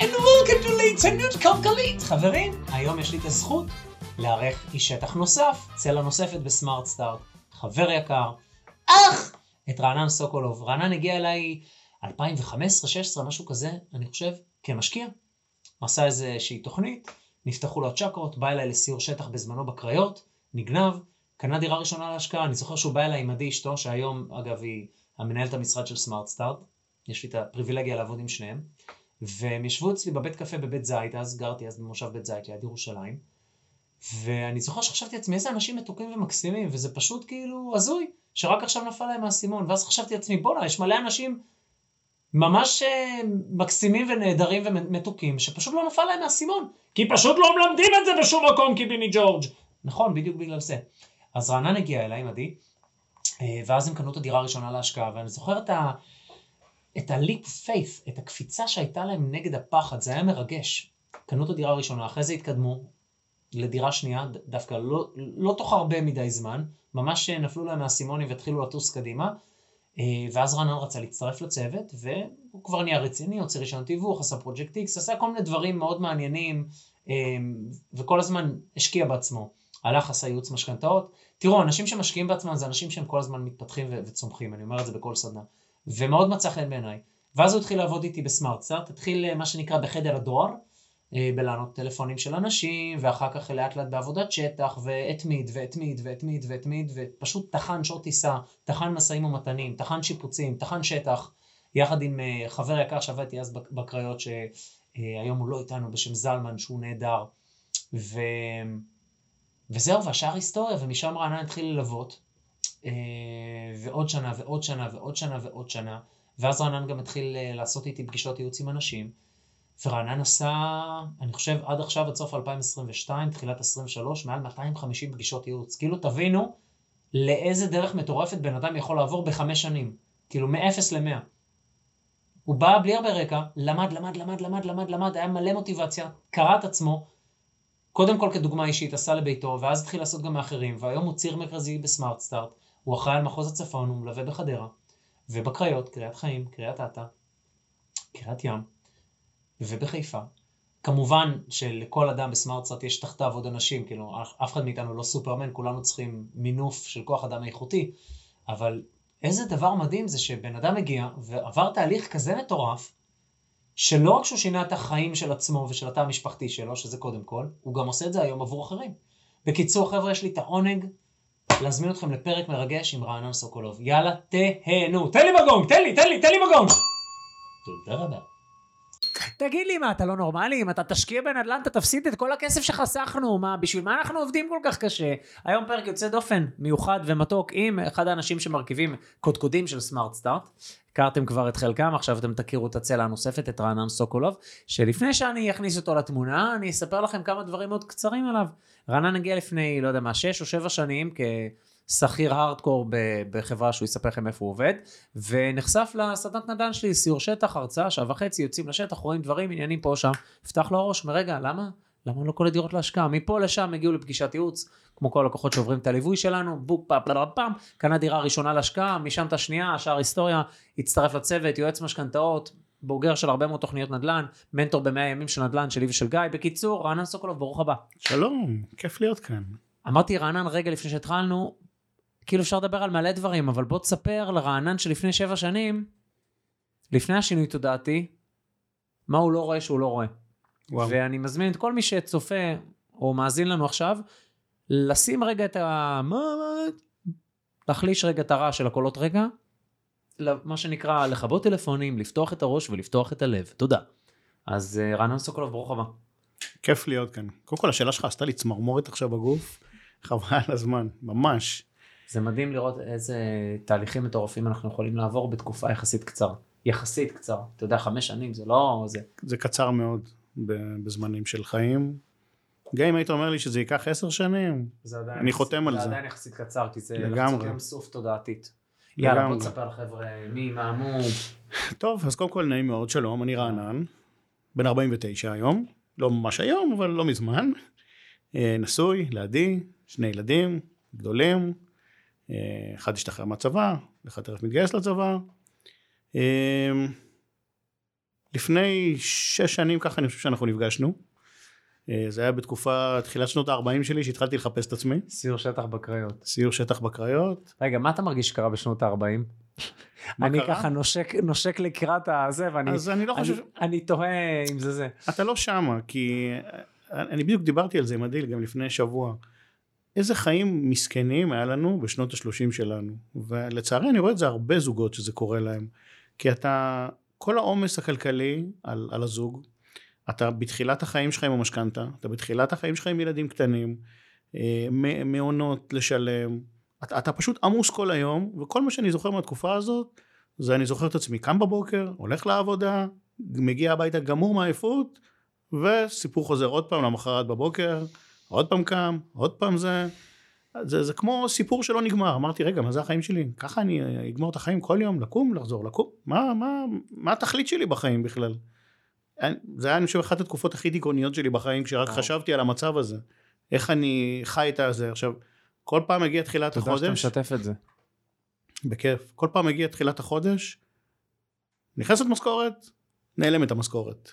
and welcome to ליצנות כלכלית. חברים, היום יש לי את הזכות לארח איש שטח נוסף, צלע נוספת בסמארט סטארט, חבר יקר, אח, את רענן סוקולוב. רענן הגיע אליי 2015-2016, משהו כזה, אני חושב, כמשקיע. עשה איזושהי תוכנית, נפתחו לו הצ'קרות, בא אליי לסיור שטח בזמנו בקריות, נגנב, קנה דירה ראשונה להשקעה, אני זוכר שהוא בא אליי עם עדי אשתו, שהיום אגב היא המנהלת המשרד של סמארט סטארט, יש לי את הפריבילגיה לעבוד עם שניהם, והם ישבו אצלי בבית קפה בבית זית, אז גרתי אז במושב בית זית ליד ירושלים, ואני זוכר שחשבתי לעצמי איזה אנשים מתוקים ומקסימים, וזה פשוט כאילו הזוי, שרק עכשיו נפל להם האסימון, ואז חשבתי לעצמי בואנה, יש מלא אנשים ממש אה, מקסימים ונהדרים ומתוקים, שפשוט לא נפל להם האסימון, כי פשוט לא מלמדים את זה בשום מקום קיביני ג'ורג'. נכון, בדיוק בגלל זה. אז רענן הגיע אליי עדי, אה, ואז הם קנו את הדירה הראשונה להשקעה, ואני זוכר את ה... את ה-leap faith, את הקפיצה שהייתה להם נגד הפחד, זה היה מרגש. קנו את הדירה הראשונה, אחרי זה התקדמו לדירה שנייה, דווקא לא, לא תוך הרבה מדי זמן, ממש נפלו להם מהאסימונים והתחילו לטוס קדימה, אה, ואז רענן רצה להצטרף לצוות, והוא כבר נהיה רציני, הוציא רישיון תיווך, עשה פרויקט איקס, עשה כל מיני דברים מאוד מעניינים, אה, וכל הזמן השקיע בעצמו. הלך עשה ייעוץ משכנתאות. תראו, אנשים שמשקיעים בעצמם זה אנשים שהם כל הזמן מתפתחים וצומחים, אני אומר את זה בכל סדנה. ומאוד מצא חן בעיניי. ואז הוא התחיל לעבוד איתי בסמארט סארט, התחיל אה, מה שנקרא בחדר הדואר, אה, בלענות טלפונים של אנשים, ואחר כך לאט לאט בעבודת שטח, והתמיד, והתמיד, והתמיד, והתמיד, ופשוט טחן שעות טיסה, טחן משאים ומתנים, טחן שיפוצים, טחן שטח, יחד עם אה, חבר יקר שעבדתי אז בקריות, שהיום הוא לא איתנו, בשם זלמן, שהוא נהדר. ו... וזהו, והשאר היסטוריה, ומשם רענן התחיל ללוות, ועוד שנה ועוד שנה ועוד שנה ועוד שנה, ואז רענן גם התחיל אה, לעשות איתי פגישות ייעוץ עם אנשים, ורענן עשה, אני חושב עד עכשיו, עד סוף 2022, תחילת 23, מעל 250 פגישות ייעוץ. כאילו תבינו לאיזה דרך מטורפת בן אדם יכול לעבור בחמש שנים, כאילו מ-0 ל-100. הוא בא בלי הרבה רקע, למד, למד, למד, למד, למד, למד, היה מלא מוטיבציה, קרא את עצמו, קודם כל כדוגמה אישית עשה לביתו, ואז התחיל לעשות גם מאחרים, והיום הוא ציר מרכזי בסמארט סטארט, הוא אחראי על מחוז הצפון, הוא מלווה בחדרה, ובקריות, קריית חיים, קריית אתא, קריית ים, ובחיפה. כמובן שלכל אדם בסמארט סטארט יש תחתיו עוד אנשים, כאילו אף אחד מאיתנו לא סופרמן, כולנו צריכים מינוף של כוח אדם איכותי, אבל איזה דבר מדהים זה שבן אדם מגיע ועבר תהליך כזה מטורף, שלא רק שהוא שינה את החיים של עצמו ושל התא המשפחתי שלו, שזה קודם כל, הוא גם עושה את זה היום עבור אחרים. בקיצור, חבר'ה, יש לי את העונג להזמין אתכם לפרק מרגש עם רענן סוקולוב. יאללה, תהנו. תן לי בגונג, תן לי, תן לי, תן לי בגונג! תודה רבה. תגיד לי, מה, אתה לא נורמלי? אם אתה תשקיע בנדל"ן, אתה תפסיד את כל הכסף שחסכנו. מה, בשביל מה אנחנו עובדים כל כך קשה? היום פרק יוצא דופן, מיוחד ומתוק, עם אחד האנשים שמרכיבים קודקודים של סמארט סטארט. הכרתם כבר את חלקם, עכשיו אתם תכירו את הצלע הנוספת, את רענן סוקולוב, שלפני שאני אכניס אותו לתמונה, אני אספר לכם כמה דברים מאוד קצרים עליו. רענן הגיע לפני, לא יודע מה, שש או שבע שנים, כשכיר הארדקור בחברה שהוא יספר לכם איפה הוא עובד, ונחשף לסדנת נדל"ן שלי, סיור שטח, הרצאה, שעה וחצי, יוצאים לשטח, רואים דברים, עניינים פה שם, פתח לו הראש, מרגע, למה? למה לא כל הדירות להשקעה? מפה לשם הגיעו לפגישת ייעוץ, כמו כל הלקוחות שעוברים את הליווי שלנו, בוק פאפ פאם, קנה דירה ראשונה להשקעה, משם את השנייה, השאר היסטוריה, הצטרף לצוות, יועץ משכנתאות, בוגר של הרבה מאוד תוכניות נדל"ן, מנטור במאה ימים של נדל"ן שלי ושל גיא. בקיצור, רענן סוקולוב, ברוך הבא. שלום, כיף להיות כאן. אמרתי רענן רגע לפני שהתחלנו, כאילו אפשר לדבר על מלא דברים, אבל בוא תספר לרענן שלפני שבע שנים, לפני השינוי תודעתי, מה הוא לא רואה שהוא לא רואה. וואו. ואני מזמין את כל מי שצופה או מאזין לנו עכשיו, לשים רגע את ה... מה... להחליש רגע את הרעש של הקולות רגע, מה שנקרא לכבות טלפונים, לפתוח את הראש ולפתוח את הלב. תודה. אז אה, רענן סוקולוב, ברוך הבא. כיף להיות כאן. קודם כל השאלה שלך עשתה לי צמרמורת עכשיו בגוף, חבל על הזמן, ממש. זה מדהים לראות איזה תהליכים מטורפים אנחנו יכולים לעבור בתקופה יחסית קצרה. יחסית קצרה. אתה יודע, חמש שנים זה לא... זה... זה קצר מאוד בזמנים של חיים. גם אם היית אומר לי שזה ייקח עשר שנים, אני חותם על זה זה. עדיין יחסית קצר, כי זה. לחצות ים סוף תודעתית. יאללה, בוא. תספר לחבר'ה מי, מה, מו. טוב, אז קודם כל נעים מאוד, שלום, אני רענן, בן 49 היום, לא ממש היום, אבל לא מזמן. אה, נשוי, לידי, שני ילדים, גדולים, אה, אחד השתחרר מהצבא, אחד תכף מתגייס לצבא. אה, לפני שש שנים ככה אני חושב שאנחנו נפגשנו. אה, זה היה בתקופה, תחילת שנות ה-40 שלי, שהתחלתי לחפש את עצמי. סיור שטח בקריות. סיור שטח בקריות. רגע, מה אתה מרגיש שקרה בשנות ה-40? מה אני? ככה נושק, נושק לקראת הזה, ואני אז אני לא חושב... אני, אני תוהה אם זה זה. אתה לא שמה, כי אני בדיוק דיברתי על זה עם הדיל גם לפני שבוע. איזה חיים מסכנים היה לנו בשנות ה-30 שלנו. ולצערי אני רואה את זה הרבה זוגות שזה קורה להם. כי אתה, כל העומס הכלכלי על, על הזוג, אתה בתחילת החיים שלך עם המשכנתה, אתה בתחילת החיים שלך עם ילדים קטנים, אה, מעונות לשלם, אתה, אתה פשוט עמוס כל היום, וכל מה שאני זוכר מהתקופה הזאת, זה אני זוכר את עצמי קם בבוקר, הולך לעבודה, מגיע הביתה גמור מעייפות, וסיפור חוזר עוד פעם למחרת בבוקר, עוד פעם קם, עוד פעם זה. זה, זה כמו סיפור שלא נגמר, אמרתי רגע מה זה החיים שלי, ככה אני אגמור את החיים כל יום, לקום, לחזור, לקום, מה, מה, מה התכלית שלי בחיים בכלל? זה היה אני חושב אחת התקופות הכי דיכאוניות שלי בחיים, כשרק וואו. חשבתי על המצב הזה, איך אני חי את הזה, עכשיו, כל פעם מגיע תחילת תודה שאתה החודש, משתף את זה. בכיף, כל פעם מגיע תחילת החודש, נכנסת משכורת, נעלמת המשכורת.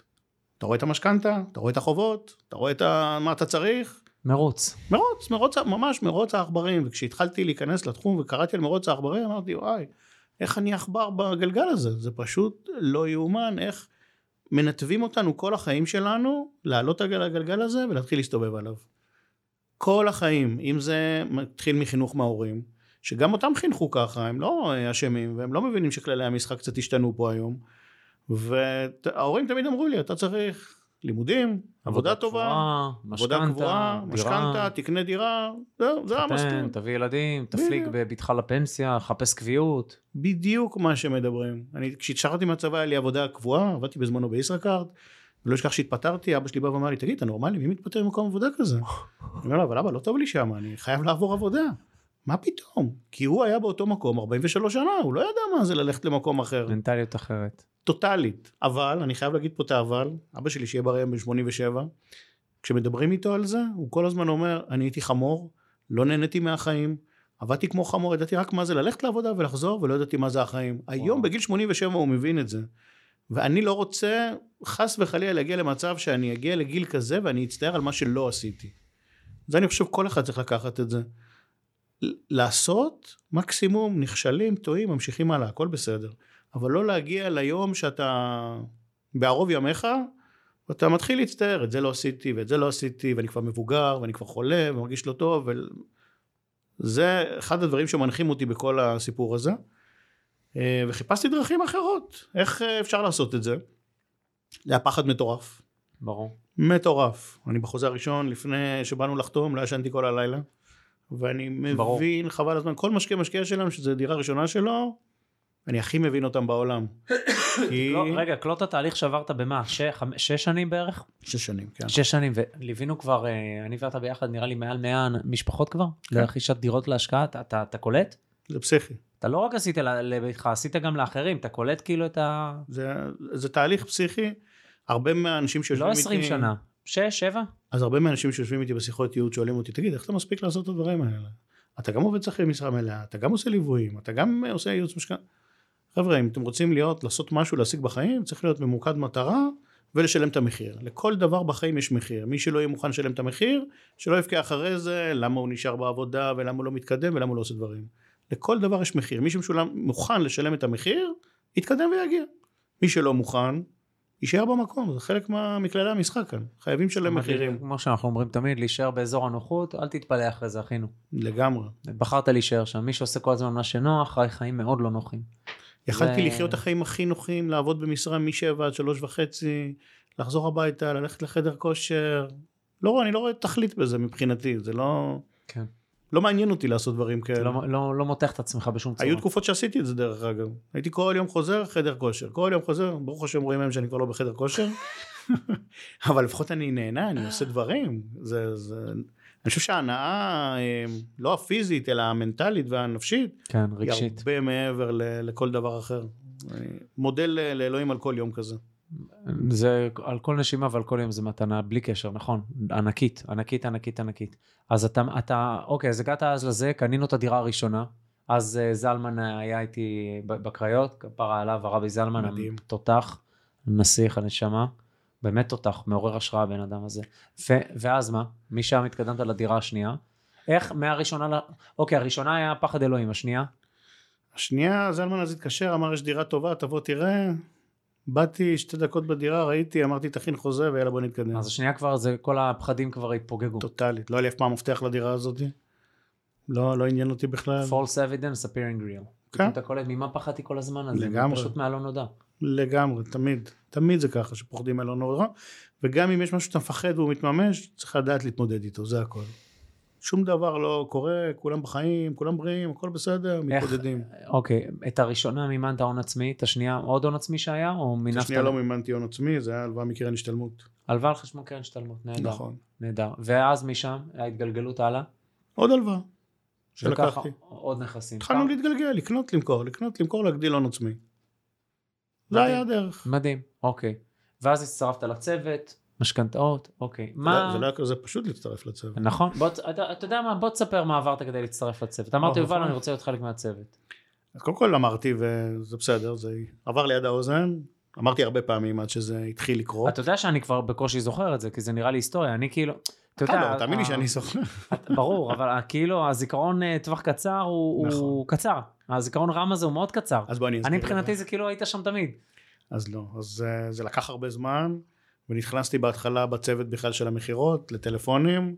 אתה רואה את המשכנתה, אתה רואה את החובות, אתה רואה את ה... מה אתה צריך, מרוץ. מרוץ, מרוץ, ממש מרוץ העכברים, וכשהתחלתי להיכנס לתחום וקראתי על מרוץ העכברים, אמרתי וואי, איך אני עכבר בגלגל הזה, זה פשוט לא יאומן איך מנתבים אותנו כל החיים שלנו לעלות על הגלגל הזה ולהתחיל להסתובב עליו. כל החיים, אם זה מתחיל מחינוך מההורים, שגם אותם חינכו ככה, הם לא אשמים והם לא מבינים שכללי המשחק קצת השתנו פה היום, וההורים תמיד אמרו לי, אתה צריך לימודים, עבודה טובה, קבועה, עבודה קבועה, משכנתה, תקנה דירה, זהו, זה המסלול. תביא ילדים, תפליג. בבטחה לפנסיה, חפש קביעות. בדיוק מה שמדברים. אני, כשהתשחררתי מהצבא היה לי עבודה קבועה, עבדתי בזמנו בישראכרט, ולא אשכח שהתפטרתי, אבא שלי בא ואמר לי, תגיד, אתה נורמלי, מי מתפטר ממקום עבודה כזה? אני אומר לו, אבל אבא, לא טוב לי שם, אני חייב לעבור עבודה. מה פתאום? כי הוא היה באותו מקום 43 שנה, הוא לא ידע מה זה ללכת למקום אחר. מנטליות אחרת. טוטאלית. אבל, אני חייב להגיד פה את האבל, אבא שלי שיהיה בריא בן 87, כשמדברים איתו על זה, הוא כל הזמן אומר, אני הייתי חמור, לא נהניתי מהחיים, עבדתי כמו חמור, ידעתי רק מה זה ללכת לעבודה ולחזור, ולא ידעתי מה זה החיים. היום בגיל 87 הוא מבין את זה. ואני לא רוצה, חס וחלילה, להגיע למצב שאני אגיע לגיל כזה ואני אצטער על מה שלא עשיתי. זה אני חושב כל אחד צריך לקחת את זה. לעשות, מקסימום, נכשלים, טועים, ממשיכים הלאה, הכל בסדר. אבל לא להגיע ליום שאתה בערוב ימיך, ואתה מתחיל להצטער, את זה לא עשיתי, ואת זה לא עשיתי, ואני כבר מבוגר, ואני כבר חולה, ומרגיש לא טוב, וזה אחד הדברים שמנחים אותי בכל הסיפור הזה. אה, וחיפשתי דרכים אחרות, איך אה, אפשר לעשות את זה. זה היה פחד מטורף. ברור. מטורף. אני בחוזה הראשון, לפני שבאנו לחתום, לא ישנתי כל הלילה. ואני ברור. מבין, חבל הזמן, כל משקיע משקיע שלנו, שזו דירה ראשונה שלו, אני הכי מבין אותם בעולם. כי... לא, רגע, קלוט התהליך שעברת במה? ש- חמ- שש שנים בערך? שש שנים, כן. שש שנים, וליווינו כבר, אה, אני ואתה ביחד, נראה לי מעל 100 משפחות כבר, כן. לרכישת דירות להשקעה, אתה- אתה אתה קולט? זה פסיכי. אתה לא רק עשית לביתך, עשית גם לאחרים, אתה קולט כאילו את ה... זה, זה תהליך פסיכי. הרבה מהאנשים שיושבים לא איתי... 20 שנה, שש, שבע? אז הרבה מהאנשים שיושבים איתי בשיחות ייעוד שואלים אותי, תגיד, איך אתה מספיק לעשות את הדברים האלה? אתה גם עובד שכיר משרה מלאה, אתה גם עושה ליוויים, אתה גם עושה ייעוץ משכנתה. חבר'ה, אם אתם רוצים להיות, לעשות משהו, להשיג בחיים, צריך להיות ממוקד מטרה ולשלם את המחיר. לכל דבר בחיים יש מחיר. מי שלא יהיה מוכן לשלם את המחיר, שלא יבכה אחרי זה, למה הוא נשאר בעבודה, ולמה הוא לא מתקדם, ולמה הוא לא עושה דברים. לכל דבר יש מחיר. מי שמוכן לשלם את המחיר, יתקדם ויגיע. מי שלא מוכן, יישאר במקום, זה חלק מכללי המשחק כאן. חייבים לשלם מחירים. כמו שאנחנו אומרים תמיד, להישאר באזור הנוחות, אל תתפלא אחרי זה, אחינו. לגמרי. בחרת להישאר שם. מי שעושה כל הזמן מה שנוח, חי חיים מאוד לא נוחים. יכלתי זה- לחיות את החיים הכי נוחים, לעבוד במשרה משבע עד שלוש וחצי, לחזור הביתה, ללכת לחדר כושר. לא אני לא רואה תכלית בזה מבחינתי, זה לא... כן. לא מעניין אותי לעשות דברים כאלה. לא, לא, לא מותח את עצמך בשום צורה. היו תקופות שעשיתי את זה דרך אגב. הייתי כל יום חוזר, חדר כושר. כל יום חוזר, ברוך השם רואים היום שאני כבר לא בחדר כושר. אבל לפחות אני נהנה, אני עושה דברים. זה, זה... אני חושב שההנאה, אה, לא הפיזית, אלא המנטלית והנפשית, כן, היא רגשית. הרבה מעבר ל- לכל דבר אחר. אני מודה ל- לאלוהים על כל יום כזה. זה על כל נשימה ועל כל יום זה מתנה, בלי קשר, נכון? ענקית, ענקית, ענקית, ענקית. אז אתה, אתה, אוקיי, אז הגעת אז לזה, קנינו את הדירה הראשונה. אז אה, זלמן היה איתי בקריות, כפרה עליו, הרבי זלמן, מדהים. תותח, נסיך הנשמה, באמת תותח, מעורר השראה הבן אדם הזה. ו- ואז מה? משם התקדמת לדירה השנייה. איך מהראשונה ל... אוקיי, הראשונה היה פחד אלוהים, השנייה? השנייה, זלמן אז התקשר, אמר יש דירה טובה, תבוא תראה. באתי שתי דקות בדירה, ראיתי, אמרתי תכין חוזה ויאללה בוא נתקדם. אז השנייה כבר, זה, כל הפחדים כבר התפוגגו. טוטאלית. לא היה לי אף פעם מפתח לדירה הזאת. לא, לא עניין אותי בכלל. false evidence appearing real. כן. אתה קולט ממה פחדתי כל הזמן הזה, לגמרי. פשוט מהלא נודע. לגמרי, תמיד. תמיד זה ככה, שפוחדים על נורא. וגם אם יש משהו שאתה מפחד והוא מתממש, צריך לדעת להתמודד איתו, זה הכל. שום דבר לא קורה, כולם בחיים, כולם בריאים, הכל בסדר, מתמודדים. אוקיי, את הראשונה מימנת הון עצמי, את השנייה עוד הון עצמי שהיה, או את מינפת? השנייה לא מימנתי הון עצמי, זה היה הלוואה מקרן השתלמות. הלוואה על חשבון קרן השתלמות, נהדר. נכון. נהדר. ואז משם, ההתגלגלות הלאה? עוד הלוואה שלקחתי. עוד נכסים. התחלנו להתגלגל, לקנות, למכור, לקנות, למכור, להגדיל הון עצמי. זה. היה הדרך. מדהים, אוקיי. ואז הצטרפת לצוות, משכנתאות, אוקיי. לא- מה... זה לא היה כזה פשוט להצטרף לצוות. נכון, בוא, אתה, אתה יודע מה, בוא תספר מה עברת כדי להצטרף לצוות. אמרתי, או, יובל, נכון. אני רוצה להיות חלק מהצוות. אז קודם כל אמרתי, וזה בסדר, זה עבר ליד האוזן, אמרתי הרבה פעמים עד שזה התחיל לקרות. אתה יודע שאני כבר בקושי זוכר את זה, כי זה נראה לי היסטוריה, אני כאילו, אתה יודע, לא, תאמין לי שאני זוכר. ברור, אבל ה- כאילו הזיכרון אה, טווח קצר הוא, נכון. קצר, הזיכרון RAM הזה הוא מאוד קצר. אז בוא אני אסביר. אני. מבחינתי זה כאילו היית שם תמיד. אז לא, אז אה, זה לקח הרבה זמן, ונכנסתי בהתחלה בצוות בכלל של המכירות, לטלפונים,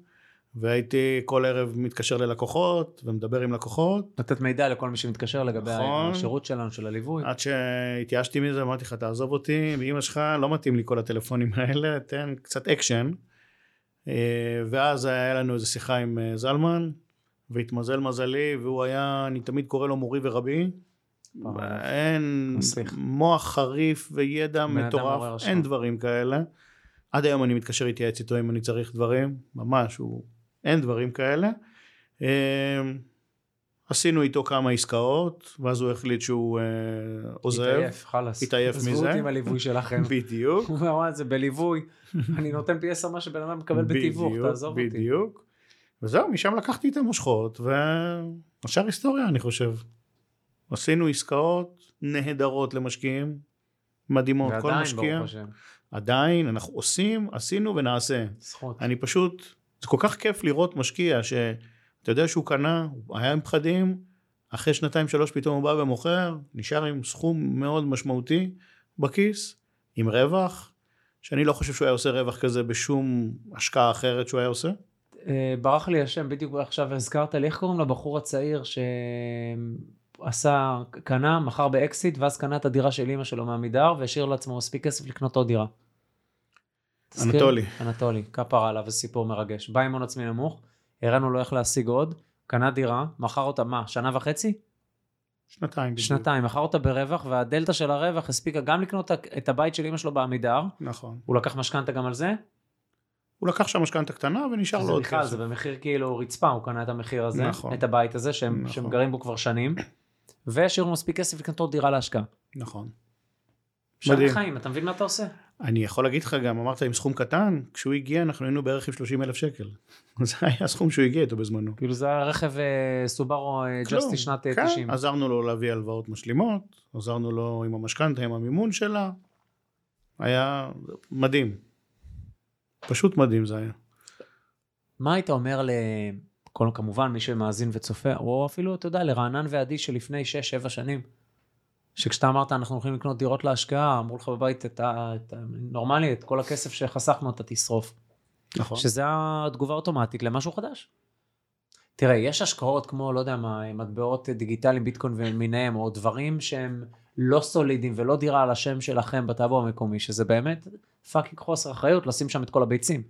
והייתי כל ערב מתקשר ללקוחות, ומדבר עם לקוחות, לתת מידע לכל מי שמתקשר לגבי נכון. השירות שלנו, של הליווי. עד שהתייאשתי מזה, אמרתי לך, תעזוב אותי, ואימא שלך, לא מתאים לי כל הטלפונים האלה, תן קצת אקשן. אה, ואז היה לנו איזו שיחה עם אה, זלמן, והתמזל מזלי, והוא היה, אני תמיד קורא לו מורי ורבי. אין מסריח. מוח חריף וידע מטורף. אין דברים כאלה. עד היום אני מתקשר להתייעץ איתו אם אני צריך דברים, ממש, הוא, אין דברים כאלה. אה, עשינו איתו כמה עסקאות, ואז הוא החליט שהוא אה, עוזב. התעייף, חלאס. התעייף עזבו מזה. אותי עם הליווי שלכם. בדיוק. הוא אומר, "וואי, זה בליווי, אני נותן פי עשר מה שבן אדם מקבל בתיווך, תעזוב אותי. בדיוק. וזהו, משם לקחתי את המושכות, והשאר היסטוריה, אני חושב. עשינו עסקאות נהדרות למשקיעים, מדהימות, כל ועדיין, משקיע. ברוך השם, עדיין, אנחנו עושים, עשינו ונעשה. זכות. אני פשוט, זה כל כך כיף לראות משקיע שאתה יודע שהוא קנה, היה עם פחדים, אחרי שנתיים שלוש פתאום הוא בא ומוכר, נשאר עם סכום מאוד משמעותי בכיס, עם רווח, שאני לא חושב שהוא היה עושה רווח כזה בשום השקעה אחרת שהוא היה עושה. אה, ברח לי השם, בדיוק עכשיו הזכרת לי, איך קוראים לבחור הצעיר שעשה, קנה, מכר באקסיט, ואז קנה את הדירה של אימא שלו מעמידר, והשאיר לעצמו מספיק כסף לקנות עוד דירה. אנטולי. אנטולי, כפרה עליו, זה סיפור מרגש. בא עם הון עצמי נמוך, הראינו לו איך להשיג עוד, קנה דירה, מכר אותה, מה, שנה וחצי? שנתיים בדיוק. שנתיים, מכר אותה ברווח, והדלתא של הרווח הספיקה גם לקנות את הבית של אימא שלו בעמידר, נכון. הוא לקח משכנתה גם על זה, הוא לקח שם משכנתה קטנה ונשאר לו זה עוד בכלל, כסף. זה במחיר כאילו רצפה, הוא קנה את המחיר הזה, נכון. את הבית הזה, שהם, נכון. שהם גרים בו כבר שנים, והשאירו מספיק כסף לקנות עוד דירה להשקעה. נכון. מדהים. חיים, אתה מבין מה אתה עושה? אני יכול להגיד לך גם, אמרת עם סכום קטן, כשהוא הגיע אנחנו היינו בערך עם 30 אלף שקל. זה היה הסכום שהוא הגיע איתו בזמנו. כאילו זה היה רכב אה, סובארו אה. ג'סטי שנת אה, כן, 90. עזרנו לו להביא הלוואות משלימות, עזרנו לו עם המשכנתה, עם המימון שלה. היה מדהים. פשוט מדהים זה היה. מה היית אומר לכל, כמובן, מי שמאזין וצופה, או אפילו, אתה יודע, לרענן ועדי שלפני 6-7 שנים, שכשאתה אמרת אנחנו הולכים לקנות דירות להשקעה, אמרו לך בבית, את ה, את ה, נורמלי, את כל הכסף שחסכנו אתה תשרוף. נכון. שזה התגובה האוטומטית למשהו חדש. תראה, יש השקעות כמו, לא יודע מה, מטבעות דיגיטליים, ביטקוין ומיניהם, או דברים שהם לא סולידיים ולא דירה על השם שלכם בטאבו המקומי, שזה באמת fucking חוסר אחריות לשים שם את כל הביצים.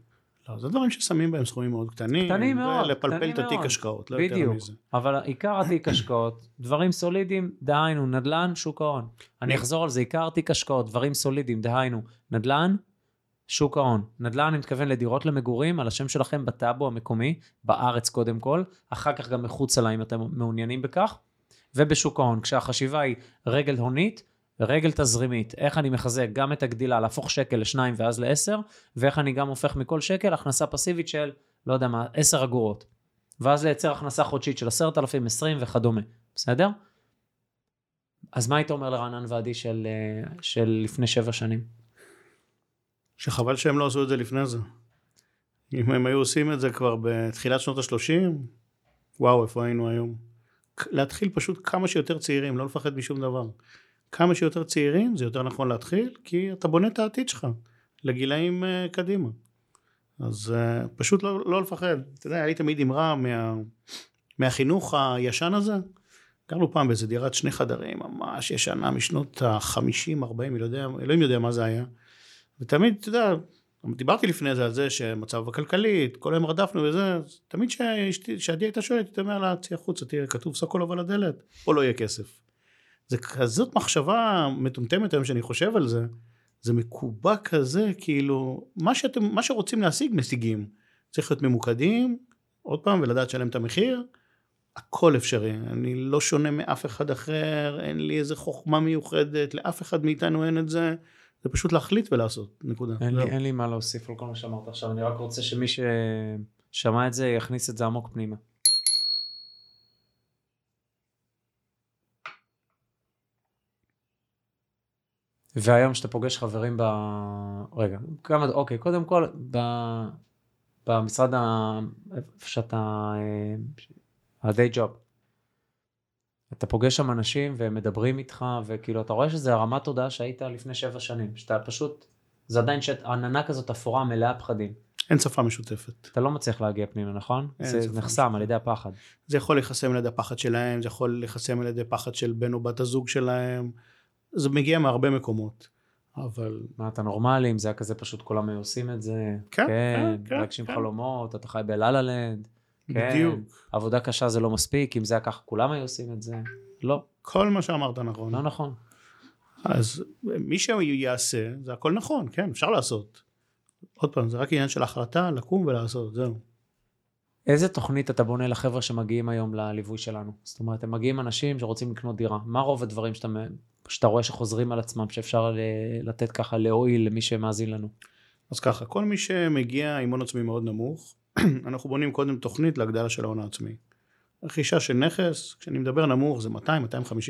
לא, זה דברים ששמים בהם סכומים מאוד קטנים. קטנים מאוד, ולפלפל את התיק. השקעות, לא יותר בדיוק, מזה. אבל עיקר התיק השקעות, דברים סולידיים, דהיינו נדל"ן, שוק ההון. אני אחזור על זה, עיקר תיק השקעות, דברים סולידיים, דהיינו נדל"ן, שוק ההון. נדל"ן, אני מתכוון לדירות למגורים, על השם שלכם בטאבו המקומי, בארץ קודם כל, אחר כך גם מחוצה לה אם אתם מעוניינים בכך, ובשוק ההון, כשהחשיבה היא רגל הונית, רגל תזרימית, איך אני מחזק גם את הגדילה, להפוך שקל לשניים ואז לעשר, ואיך אני גם הופך מכל שקל הכנסה פסיבית של, לא יודע מה, עשר אגורות. ואז לייצר הכנסה חודשית של עשרת אלפים, עשרים וכדומה, בסדר? אז מה היית אומר לרענן ועדי של, אה, של לפני שבע שנים? שחבל שהם לא עשו את זה לפני זה. אם הם היו עושים את זה כבר בתחילת שנות ה-30, וואו, איפה היינו היום. להתחיל פשוט כמה שיותר צעירים, לא לפחד משום דבר. כמה שיותר צעירים זה יותר נכון להתחיל, כי אתה בונה את העתיד שלך לגילאים uh, קדימה. אז uh, פשוט לא, לא לפחד. אתה יודע, היה לי תמיד אמרה מה, מהחינוך הישן הזה. גרנו פעם באיזה דירת שני חדרים, ממש ישנה משנות ה-50, 40, לא אלוהים יודע מה זה היה. ותמיד, אתה יודע, דיברתי לפני זה על זה שמצב הכלכלי, כל היום רדפנו וזה, תמיד כשעדי הייתה שואלת, הייתי אומר לה, צאי החוצה, תראה, כתוב סוקולוב על הדלת, פה לא יהיה כסף. זה כזאת מחשבה מטומטמת היום שאני חושב על זה, זה מקובע כזה, כאילו, מה, שאתם, מה שרוצים להשיג, משיגים. צריך להיות ממוקדים, עוד פעם, ולדעת לשלם את המחיר, הכל אפשרי. אני לא שונה מאף אחד אחר, אין לי איזה חוכמה מיוחדת, לאף אחד מאיתנו אין את זה. זה פשוט להחליט ולעשות, נקודה. אין לי, זהו. אין לי מה להוסיף על כל מה שאמרת עכשיו, אני רק רוצה שמי ששמע את זה יכניס את זה עמוק פנימה. והיום כשאתה פוגש חברים ב... רגע, כמה... אוקיי, קודם כל, ב... במשרד ה... איפה שאתה... אה, ה-day job. אתה פוגש שם אנשים והם מדברים איתך, וכאילו, אתה רואה שזה הרמת תודעה שהיית לפני שבע שנים, שאתה פשוט... זה עדיין שאת עננה כזאת אפורה מלאה פחדים. אין שפה משותפת. אתה לא מצליח להגיע פנימה, נכון? זה. נחסם על ידי הפחד. זה יכול להיחסם על ידי הפחד שלהם, זה יכול להיחסם על ידי פחד של בן או בת הזוג שלהם, זה מגיע מהרבה מקומות. אבל מה, אתה נורמלי, אם זה היה כזה פשוט כולם היו עושים את זה. כן, כן, כן, כן, להגשים כן. חלומות, אתה חי בלה-לה לנד. כן, בדיוק, עבודה קשה זה לא מספיק, אם זה היה ככה כולם היו עושים את זה. לא, כל מה שאמרת נכון. לא נכון. אז מי שיעשה, זה הכל נכון, כן, אפשר לעשות. עוד פעם, זה רק עניין של החלטה, לקום ולעשות, זהו. איזה תוכנית אתה בונה לחבר'ה שמגיעים היום לליווי שלנו? זאת אומרת, הם מגיעים אנשים שרוצים לקנות דירה. מה רוב הדברים שאתה, שאתה רואה שחוזרים על עצמם, שאפשר לתת ככה להועיל למי שמאזין לנו? אז ככה, כל מי שמגיע עם הון עצמי מאוד נמוך, אנחנו בונים קודם תוכנית להגדלה של ההון העצמי. רכישה של נכס, כשאני מדבר נמוך זה 200-250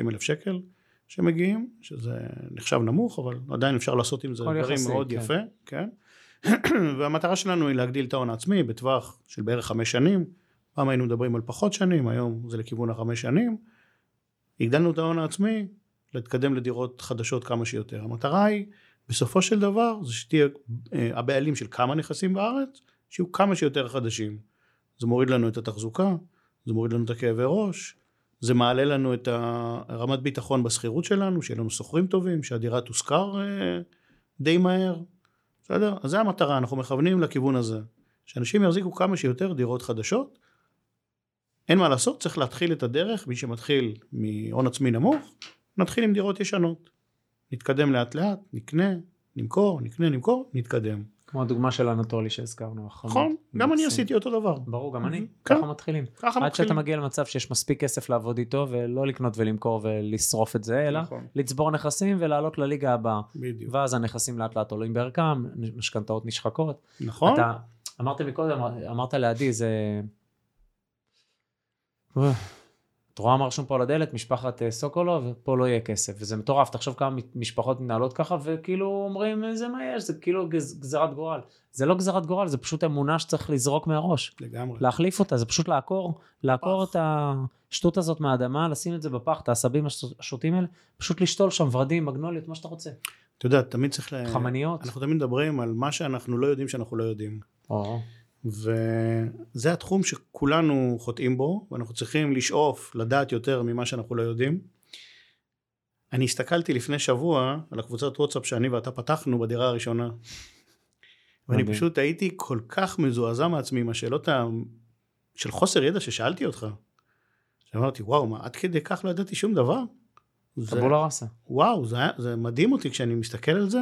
אלף שקל שמגיעים, שזה נחשב נמוך, אבל עדיין אפשר לעשות עם זה דברים יחסי, מאוד כן. יפה, כן. והמטרה שלנו היא להגדיל את ההון העצמי בטווח של בערך חמש שנים, פעם היינו מדברים על פחות שנים, היום זה לכיוון החמש שנים. הגדלנו את ההון העצמי, להתקדם לדירות חדשות כמה שיותר. המטרה היא, בסופו של דבר, זה שתהיה אה, הבעלים של כמה נכסים בארץ, שיהיו כמה שיותר חדשים. זה מוריד לנו את התחזוקה, זה מוריד לנו את הכאבי ראש, זה מעלה לנו את הרמת ביטחון בשכירות שלנו, שיהיה לנו שוכרים טובים, שהדירה תושכר אה, די מהר, בסדר? אז זה המטרה, אנחנו מכוונים לכיוון הזה. שאנשים יחזיקו כמה שיותר דירות חדשות. אין מה לעשות, צריך להתחיל את הדרך, מי שמתחיל מהון עצמי נמוך, נתחיל עם דירות ישנות. נתקדם לאט לאט, נקנה, נמכור, נקנה, נמכור, נתקדם. כמו הדוגמה של אנטולי שהזכרנו. נכון? גם אני. עשיתי אותו דבר. ברור, גם אני. כן. ככה מתחילים. ככה עד שאתה מתחילים. מגיע למצב שיש מספיק כסף לעבוד איתו, ולא לקנות ולמכור ולשרוף את זה, אלא נכון. לצבור נכסים ולעלות לליגה הבאה. בדיוק. ואז הנכסים לאט לאט עולים בערכם, משכנתאות נשחקות. נכון? אתה אמרת מקודם, אמרת לעדי, זה... את רואה מה רשום פה על הדלת, משפחת אה, סוקולוב, פה לא יהיה כסף, וזה מטורף, תחשוב כמה משפחות מתנהלות ככה, וכאילו אומרים, זה מה יש, זה כאילו גז, גזרת גורל. זה לא גזרת גורל, זה פשוט אמונה שצריך לזרוק מהראש. לגמרי. להחליף אותה, זה פשוט לעקור, לעקור פח. את השטות הזאת מהאדמה, לשים את זה בפח, את העשבים הש- השוטים האלה, פשוט לשתול שם ורדים, מגנוליות, מה שאתה רוצה. אתה יודע, תמיד צריך... ל... חמניות. אנחנו תמיד מדברים על מה שאנחנו לא יודעים שאנחנו לא יודעים. או, וזה התחום שכולנו חוטאים בו, ואנחנו צריכים לשאוף לדעת יותר ממה שאנחנו לא יודעים. אני הסתכלתי לפני שבוע על הקבוצת וואטסאפ שאני ואתה פתחנו בדירה הראשונה. ואני. פשוט הייתי כל כך מזועזע מעצמי עם השאלות ה... של חוסר ידע ששאלתי אותך. שאמרתי, וואו, מה, עד כדי כך לא ידעתי שום דבר? זה, טבולה ראסה. וואו, זה, זה מדהים אותי כשאני מסתכל על זה.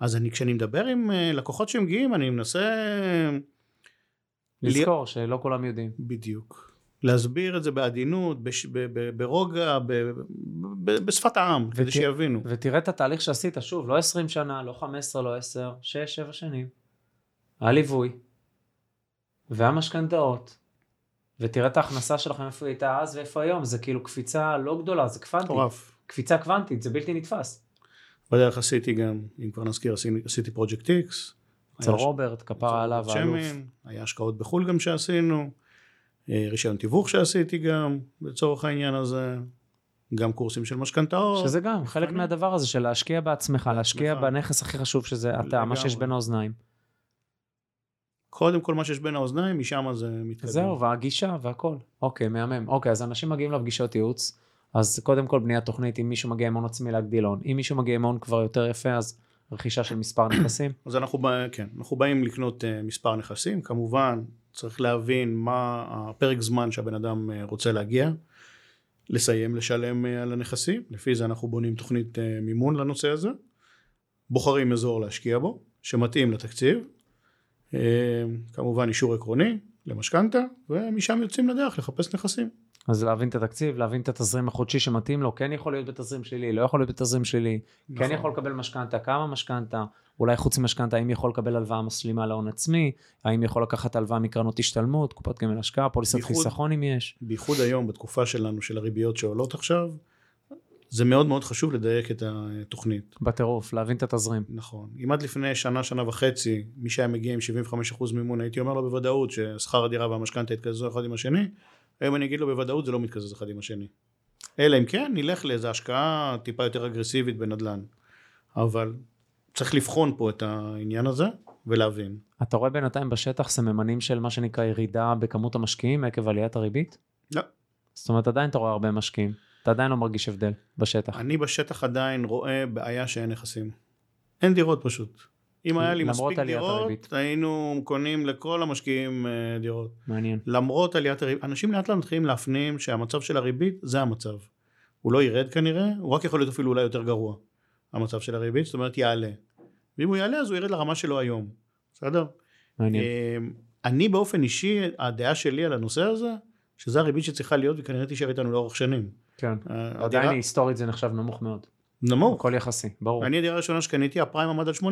אז אני, כשאני מדבר עם אה, לקוחות שמגיעים, אני מנסה... לזכור שלא כולם יודעים. בדיוק. להסביר את זה בעדינות, בש, ב, ב, ברוגע, ב, ב, בשפת העם, כדי ות- שיבינו. ותראה את התהליך שעשית, שוב, לא 20 שנה, לא 15, לא 10, 6, 7 שנים. הליווי, והמשכנתאות, ותראה את ההכנסה שלכם, איפה היא הייתה אז ואיפה היום, זה כאילו קפיצה לא גדולה, זה קוונטית. מטורף. קפיצה קוונטית, זה בלתי נתפס. בדרך עשיתי גם, אם כבר נזכיר, עשיתי פרויקט איקס. אצל רוברט, כפרה עליו, האלוף. היה השקעות בחו"ל גם שעשינו, אה, רישיון תיווך שעשיתי גם, לצורך העניין הזה, גם קורסים של משכנתאות. שזה גם חלק. מהדבר הזה של להשקיע בעצמך, להשקיע בעצמך. בנכס הכי חשוב שזה אתה, מה שיש. בין האוזניים. קודם כל מה שיש בין האוזניים, משם זה מתקדם. זהו, והגישה והכל. אוקיי, מהמם. אוקיי, אז אנשים מגיעים לפגישות ייעוץ, אז קודם כל בניית תוכנית, אם מישהו מגיע עם הון עצמי להגדיל הון. אם מישהו מגיע עם הון כבר יותר יפה, אז רכישה של מספר נכסים. אז אנחנו, כן, אנחנו באים לקנות uh, מספר נכסים, כמובן צריך להבין מה הפרק זמן שהבן אדם uh, רוצה להגיע, לסיים לשלם uh, על הנכסים, לפי זה אנחנו בונים תוכנית מימון לנושא הזה, בוחרים אזור להשקיע בו, שמתאים לתקציב, כמובן אישור עקרוני למשכנתה, ומשם יוצאים לדרך לחפש נכסים. אז להבין את התקציב, להבין את התזרים החודשי שמתאים לו, כן יכול להיות בתזרים שלילי, לא יכול להיות בתזרים שלילי, כן נכון. יכול לקבל משכנתה, כמה משכנתה, אולי חוץ ממשכנתה, האם יכול לקבל הלוואה משלימה להון עצמי, האם יכול לקחת הלוואה מקרנות השתלמות, קופת גמל השקעה, פוליסת חיסכון אם יש. בייחוד היום בתקופה שלנו של הריביות שעולות עכשיו, זה מאוד מאוד חשוב לדייק את התוכנית. בטירוף, להבין את התזרים. נכון. אם עד לפני שנה, שנה וחצי, מי שהיה מגיע עם 75% מימון, הייתי אומר לו בוודאות ששכר הדירה והמשכנתה יתקזזו אחד עם השני, היום אני אגיד לו בוודאות זה לא מתקזז אחד עם השני. אלא אם כן, נלך לאיזו השקעה טיפה יותר אגרסיבית בנדל"ן. אבל צריך לבחון פה את העניין הזה ולהבין. אתה רואה בינתיים בשטח סממנים של מה שנקרא ירידה בכמות המשקיעים עקב עליית הריבית? לא. זאת אומרת, עדיין אתה רואה הרבה משקיעים. אתה עדיין לא מרגיש הבדל בשטח. אני בשטח עדיין רואה בעיה שאין נכסים. אין דירות פשוט. אם היה לי מספיק דירות, הריבית. היינו קונים לכל המשקיעים אה, דירות. מעניין. למרות עליית הריבית, אנשים לאט לאט מתחילים להפנים שהמצב של הריבית זה המצב. הוא לא ירד כנראה, הוא רק יכול להיות אפילו אולי יותר גרוע, המצב של הריבית, זאת אומרת יעלה. ואם הוא יעלה אז הוא ירד לרמה שלו היום, בסדר? מעניין. אמ, אני באופן אישי, הדעה שלי על הנושא הזה, שזה הריבית שצריכה להיות וכנראה תישאר איתנו לאורך שנים. כן. אה, עדיין הדירה- היסטורית זה נחשב נמוך מאוד. נמוך. הכל יחסי, ברור. אני הדירה הראשונה שקניתי הפריים עמד על 8%,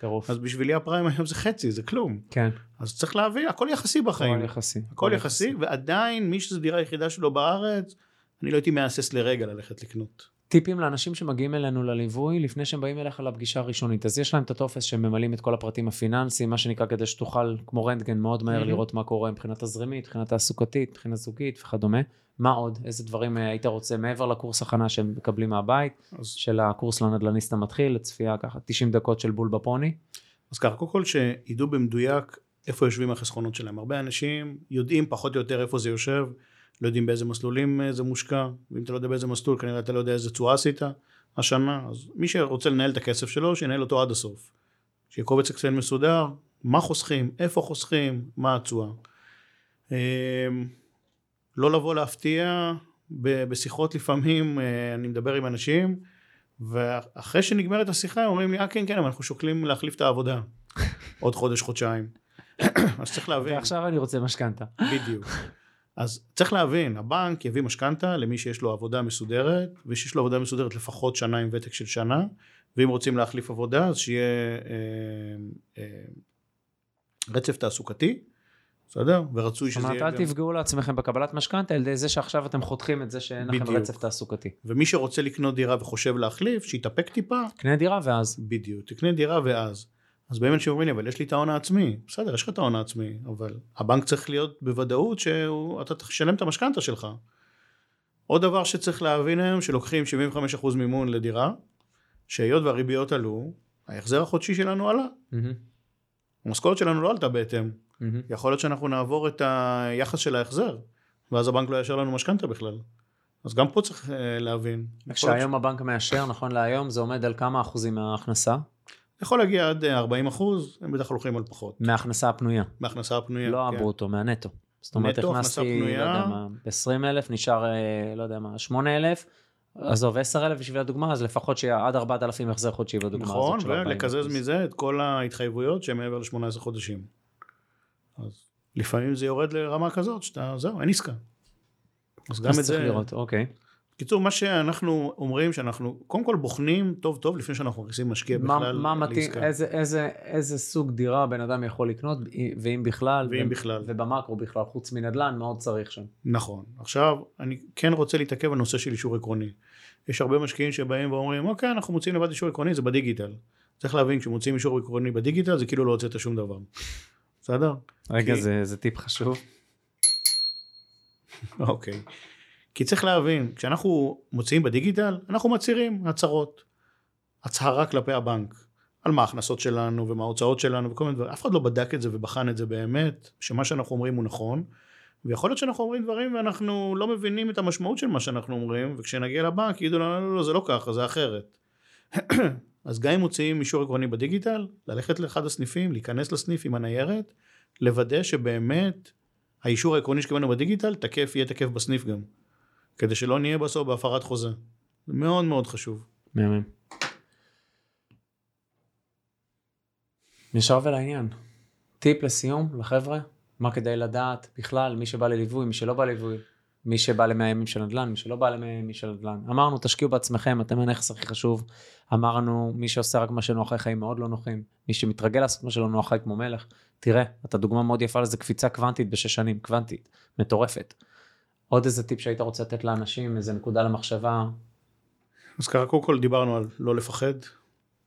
טירוף. אז בשבילי הפריים היום זה חצי, זה כלום. כן. אז צריך להבין, הכל יחסי בחיים. הכל יחסי. הכל יחסי, ועדיין מי שזו דירה היחידה שלו בארץ, אני לא הייתי מהסס לרגע ללכת לקנות. טיפים לאנשים שמגיעים אלינו לליווי לפני שהם באים אליך לפגישה הראשונית. אז יש להם את הטופס שהם ממלאים את כל הפרטים הפיננסיים, מה שנקרא כדי שתוכל כמו רנטגן מאוד מהר מהמם. לראות מה קורה מבחינה תזרימית, מבחינה תעסוקתית, מבחינה זוגית וכדומה. מה עוד? איזה דברים אה, היית רוצה מעבר לקורס הכנה שהם מקבלים מהבית, אז, של הקורס לנדל"ניסט המתחיל, לצפייה ככה 90 דקות של בול בפוני. אז ככה, קודם כל שידעו במדויק איפה יושבים החסכונות שלהם. הרבה אנשים יודעים פחות או יותר איפה זה יושב, לא יודעים באיזה מסלולים אה, זה מושקע, ואם אתה לא יודע באיזה מסלול, כנראה אתה לא יודע איזה תשואה עשית השנה, אז מי שרוצה לנהל את הכסף שלו, שינהל אותו עד הסוף. שיהיה קובץ אקסל מסודר, מה חוסכים, איפה חוסכים, מה התשואה. אה, לא לבוא להפתיע, בשיחות לפעמים אה, אני מדבר עם אנשים, ואחרי שנגמרת השיחה הם אומרים לי, אה כן כן, אבל אנחנו שוקלים להחליף את העבודה. עוד חודש, חודשיים. אז צריך להבין. ועכשיו אני רוצה משכנתה. בדיוק. אז צריך להבין, הבנק יביא משכנתה למי שיש לו עבודה מסודרת, ושיש לו עבודה מסודרת לפחות שנה עם ותק של שנה, ואם רוצים להחליף עבודה אז שיהיה אה, אה, רצף תעסוקתי, בסדר? ורצוי זאת שזה אומרת, יהיה אל גם... תפגעו לעצמכם בקבלת משכנתה על ידי זה שעכשיו אתם חותכים את זה שאין לכם. רצף תעסוקתי. ומי שרוצה לקנות דירה וחושב להחליף, שיתאפק טיפה, קנה דירה ואז. בדיוק, תקנה דירה ואז. אז באמת שאומרים לי, אבל יש לי את ההון העצמי. בסדר, יש לך את ההון העצמי, אבל הבנק צריך להיות בוודאות שאתה תשלם את המשכנתה שלך. עוד דבר שצריך להבין היום, שלוקחים 75% מימון לדירה, שהיות והריביות עלו, ההחזר החודשי שלנו עלה. מהמם, המשכורת שלנו לא עלתה בהתאם. מהמם. יכול להיות שאנחנו נעבור את היחס של ההחזר, ואז הבנק לא יאשר לנו משכנתה בכלל. אז גם פה צריך אה, להבין. כשהיום הבנק מאשר, נכון להיום, זה עומד על כמה אחוזים מההכנסה? יכול להגיע עד אה, 40 אחוז, הם בטח הולכים על פחות. מההכנסה הפנויה, מהכנסה הפנויה. לא כן. הברוטו, מהנטו. זאת אומרת, נטו, הכנסתי, לא פנויה. יודע מה, 20 אלף, נשאר, אה, לא יודע מה, 8 אלף, עזוב, 10 אלף בשביל הדוגמה, אז לפחות שיהיה עד 4,000 החזר חודשי בדוגמה נכון, הזאת של 40 ולקזז מזה את כל ההתחייבויות שהן מעבר ל-18 חודשים. אז לפעמים זה יורד לרמה כזאת שאתה, זהו, אין עסקה. אז גם אז את צריך זה... לראות, אוקיי. קיצור, מה שאנחנו אומרים שאנחנו קודם כל בוחנים טוב טוב לפני שאנחנו מכניסים משקיע מה- בכלל מה מתאים, לעסקה. איזה- איזה- איזה סוג דירה בן אדם יכול לקנות, ואם בכלל, ואם ו- בכלל. ובמקרו בכלל, חוץ מנדל"ן, מאוד צריך שם. נכון. עכשיו, אני כן רוצה להתעכב על נושא של אישור עקרוני. יש הרבה משקיעים שבאים ואומרים, אוקיי, אנחנו מוציאים לבד אישור עקרוני, זה בדיגיטל. צריך להבין, כשמוציאים אישור עקרוני בדיגיטל, זה כאילו לא הוצאת שום דבר. בסדר? רגע, כי- זה זה טיפ חשוב. אוקיי. כי צריך להבין, כשאנחנו מוציאים בדיגיטל, אנחנו מצהירים הצהרות. הצהרה כלפי הבנק. על מה ההכנסות שלנו ומה ההוצאות שלנו וכל מיני דברים. אף אחד לא בדק את זה ובחן את זה באמת, שמה שאנחנו אומרים הוא נכון. ויכול להיות שאנחנו אומרים דברים ואנחנו לא מבינים את המשמעות של מה שאנחנו אומרים, וכשנגיע לבנק יגידו לנו, לא, לא, לא, זה לא ככה, זה אחרת. אז גם אם מוציאים אישור עקרוני בדיגיטל, ללכת לאחד הסניפים, להיכנס לסניף עם הניירת, לוודא שבאמת האישור העקרוני שקיבלנו בדיגיטל תקף, יהיה תקף בסניף גם. כדי שלא נהיה בסוף בהפרת חוזה. זה מאוד מאוד חשוב. מהמם. ישר ולעניין. טיפ לסיום לחבר'ה, מה כדאי לדעת בכלל, מי שבא לליווי, מי שלא בא לליווי, מי שבא למאה ימים של נדל"ן, מי שלא בא למאה ימים של נדל"ן. אמרנו, תשקיעו בעצמכם, אתם הנכס הכי חשוב. אמרנו, מי שעושה רק מה שנוח חי חיים מאוד לא נוחים. מי שמתרגל לעשות מה שלא נוח חי כמו מלך. תראה, אתה דוגמה מאוד יפה לזה, קפיצה קוונטית בשש שנים, קוונטית, מטורפת. עוד איזה טיפ שהיית רוצה לתת לאנשים, איזה נקודה למחשבה, אז ככה קודם כל דיברנו על לא לפחד,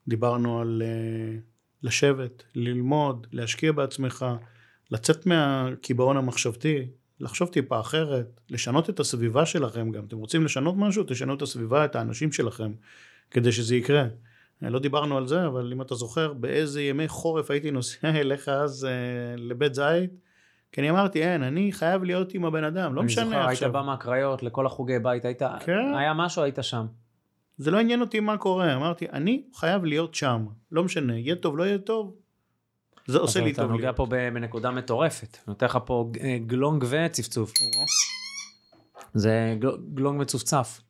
דיברנו על uh, לשבת, ללמוד, להשקיע בעצמך, לצאת מהקיבעון המחשבתי, לחשוב טיפה אחרת, לשנות את הסביבה שלכם גם. אתם רוצים לשנות משהו? תשנו את הסביבה, את האנשים שלכם, כדי שזה יקרה. אה, לא דיברנו על זה, אבל אם אתה זוכר, באיזה ימי חורף הייתי נוסע אליך אז uh, לבית זית, כי אני אמרתי, אין, אני חייב להיות עם הבן אדם, לא אני משנה זוכר, עכשיו. היית בא מהקריות לכל החוגי בית, היית, כן. היה משהו, היית שם. זה לא עניין אותי מה קורה, אמרתי, אני חייב להיות שם, לא משנה, יהיה טוב, לא יהיה טוב, זה עושה לי אתה טוב נוגע להיות. פה בנקודה מטורפת. נותן לך פה גלונג וצפצוף. זה גל- גלונג מצופצף.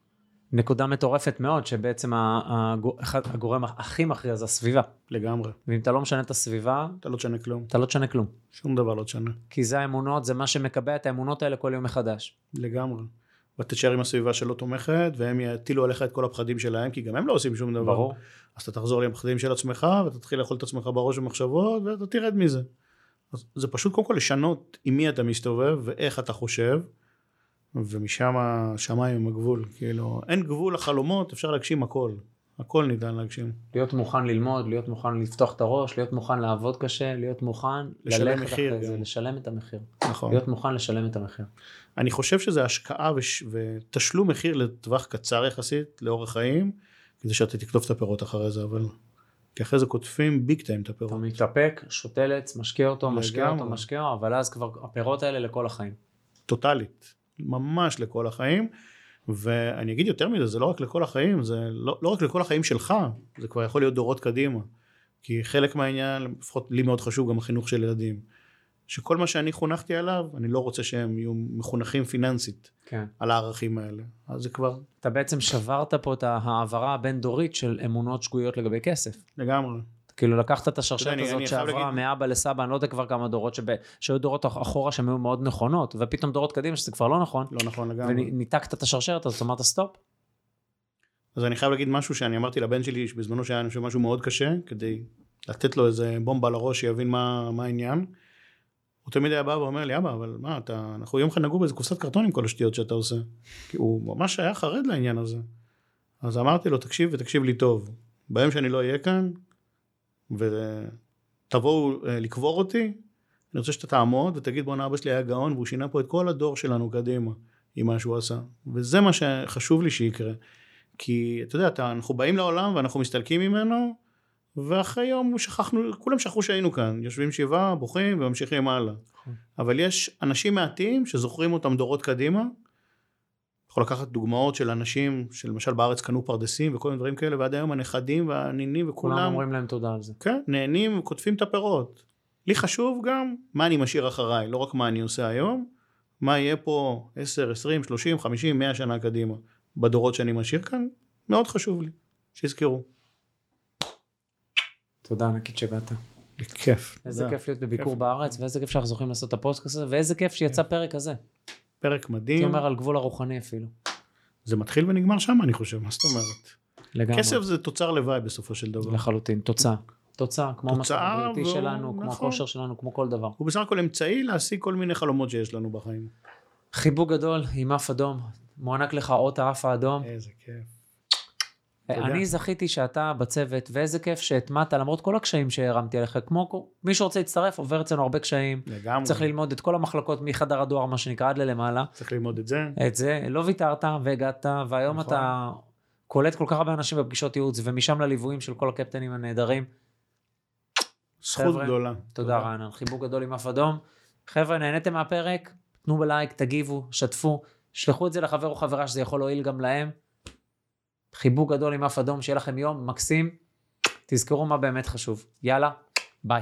נקודה מטורפת מאוד, שבעצם הגורם הכי מכריע זה הסביבה. לגמרי, ואם אתה לא משנה את הסביבה, אתה לא תשנה כלום, אתה לא תשנה כלום. שום דבר לא תשנה, כי זה האמונות, זה מה שמקבע את האמונות האלה כל יום מחדש. לגמרי. ואתה תישאר עם הסביבה שלא תומכת, והם יטילו עליך את כל הפחדים שלהם, כי גם הם לא עושים שום דבר. ברור. אז אתה תחזור עם הפחדים של עצמך, ואתה לאכול את עצמך בראש במחשבות, ואתה תרד מזה. אז זה פשוט קודם כל לשנות עם מי אתה מסתובב, ואיך אתה חושב, ומשם השמיים הם הגבול. כאילו, אין גבול לחלומות, אפשר להגשים הכל. הכל ניתן להגשים. להיות מוכן ללמוד, להיות מוכן לפתוח את הראש, להיות מוכן לעבוד קשה, להיות מוכן לשלם מחיר אחרי זה, גם. לשלם את המחיר. נכון. להיות מוכן לשלם את המחיר. אני חושב שזה השקעה וש... ותשלום מחיר לטווח קצר יחסית, לאורך חיים, כדי שאתה תקטוף את הפירות אחרי זה, אבל... כי אחרי זה קוטפים ביג טיים את אתה הפירות. מתאפק, שותה עץ, משקיע אותו, משקיע אותו. משקיע אותו, אבל אז כבר הפירות האלה לכל החיים. טוטאלית. ממש לכל החיים. ואני אגיד יותר מזה, זה לא רק לכל החיים, זה לא, לא רק לכל החיים שלך, זה כבר יכול להיות דורות קדימה. כי חלק מהעניין, לפחות לי מאוד חשוב גם החינוך של ילדים. שכל מה שאני חונכתי עליו, אני לא רוצה שהם יהיו מחונכים פיננסית כן. על הערכים האלה. אז זה כבר אתה בעצם שברת פה את ההעברה הבין-דורית של אמונות שגויות לגבי כסף. לגמרי. כאילו לקחת את השרשרת הזאת שעברה מאבא לסבא, אני לא יודע כבר כמה דורות, שב... שהיו דורות אחורה שהן היו מאוד נכונות, ופתאום דורות קדימה שזה כבר לא נכון, לא נכון לגמרי. וניתקת את השרשרת הזאת, אמרת סטופ. אז אני חייב להגיד משהו שאני אמרתי לבן שלי בזמנו שהיה אני חושב משהו מאוד קשה כדי לתת לו איזה בומבה לראש שיבין מה, מה העניין. הוא תמיד היה בא ואומר לי, אבא, אבל מה, אתה, אנחנו יום אחד נגור באיזה קופסת קרטון עם כל השטויות שאתה עושה. כי הוא ממש היה חרד לעניין הזה. אז אמרתי לו, תקשיב ותקשיב לי טוב. ביום שאני לא אהיה כאן, ותבואו אה, לקבור אותי, אני רוצה שאתה תעמוד ותגיד, בואנה, אבא שלי היה גאון, והוא שינה פה את כל הדור שלנו קדימה, עם מה שהוא עשה. וזה מה שחשוב לי שיקרה. כי, אתה יודע, אתה, אנחנו באים לעולם ואנחנו מסתלקים ממנו, ואחרי יום שכחנו, כולם שכחו שהיינו כאן, יושבים שבעה, בוכים וממשיכים הלאה. נכון. אבל יש אנשים מעטים שזוכרים אותם דורות קדימה. יכול לקחת דוגמאות של אנשים שלמשל בארץ קנו פרדסים וכל מיני דברים כאלה, ועד היום הנכדים והנינים כולם וכולם, אומרים להם תודה על זה. כן, נהנים וכותבים את הפירות. לי חשוב גם מה אני משאיר אחריי, לא רק מה אני עושה היום, מה יהיה פה 10, 20, 30, 50, 100 שנה קדימה. בדורות שאני משאיר כאן, מאוד חשוב לי, שיזכרו. תודה ענקית שבאת. כיף. איזה. כיף להיות בביקור כיף. בארץ, ואיזה כיף שאנחנו זוכים לעשות את הפודקאסט הזה, ואיזה כיף שיצא פרק כזה. פרק מדהים, אומר על גבול הרוחני אפילו. זה מתחיל ונגמר שם אני חושב, מה זאת אומרת? לגמרי. כסף זה תוצר לוואי בסופו של דבר. לחלוטין, תוצאה. תוצאה, כמו המצב הבריאותי והוא- שלנו, כמו נכון. הכושר שלנו, כמו כל דבר. הוא בסך הכל אמצעי להשיג כל מיני חלומות שיש לנו בחיים. חיבוק גדול עם אף אדום, מוענק לך אות האף האדום. איזה כיף. אני זכיתי שאתה בצוות, ואיזה כיף שהטמעת למרות כל הקשיים שהרמתי עליך. כמו מי שרוצה להצטרף, עובר אצלנו הרבה קשיים. לגמרי. צריך ללמוד את כל המחלקות מחדר הדואר, מה שנקרא, עד ללמעלה. צריך ללמוד את זה. את זה, לא ויתרת והגעת, והיום נכון. אתה קולט כל כך הרבה אנשים בפגישות ייעוץ, ומשם לליוויים של כל הקפטנים הנהדרים. זכות חבר'ה, גדולה. תודה רענן, חיבוק גדול עם אף אדום. חבר'ה, נהניתם מהפרק? תנו בלייק, תגיבו, שתפו, שלחו את זה לחבר או חברה שזה יכול להועיל גם להם. חיבוק גדול עם אף אדום, שיהיה לכם יום מקסים. תזכרו מה באמת חשוב. יאללה, ביי.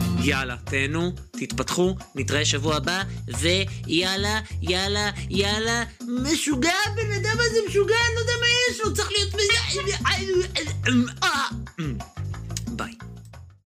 יאללה, תהנו, תתפתחו, נתראה שבוע הבא, ויאללה, יאללה, יאללה, משוגע, הבן אדם הזה משוגע, אני לא יודע מה יש לו, צריך להיות...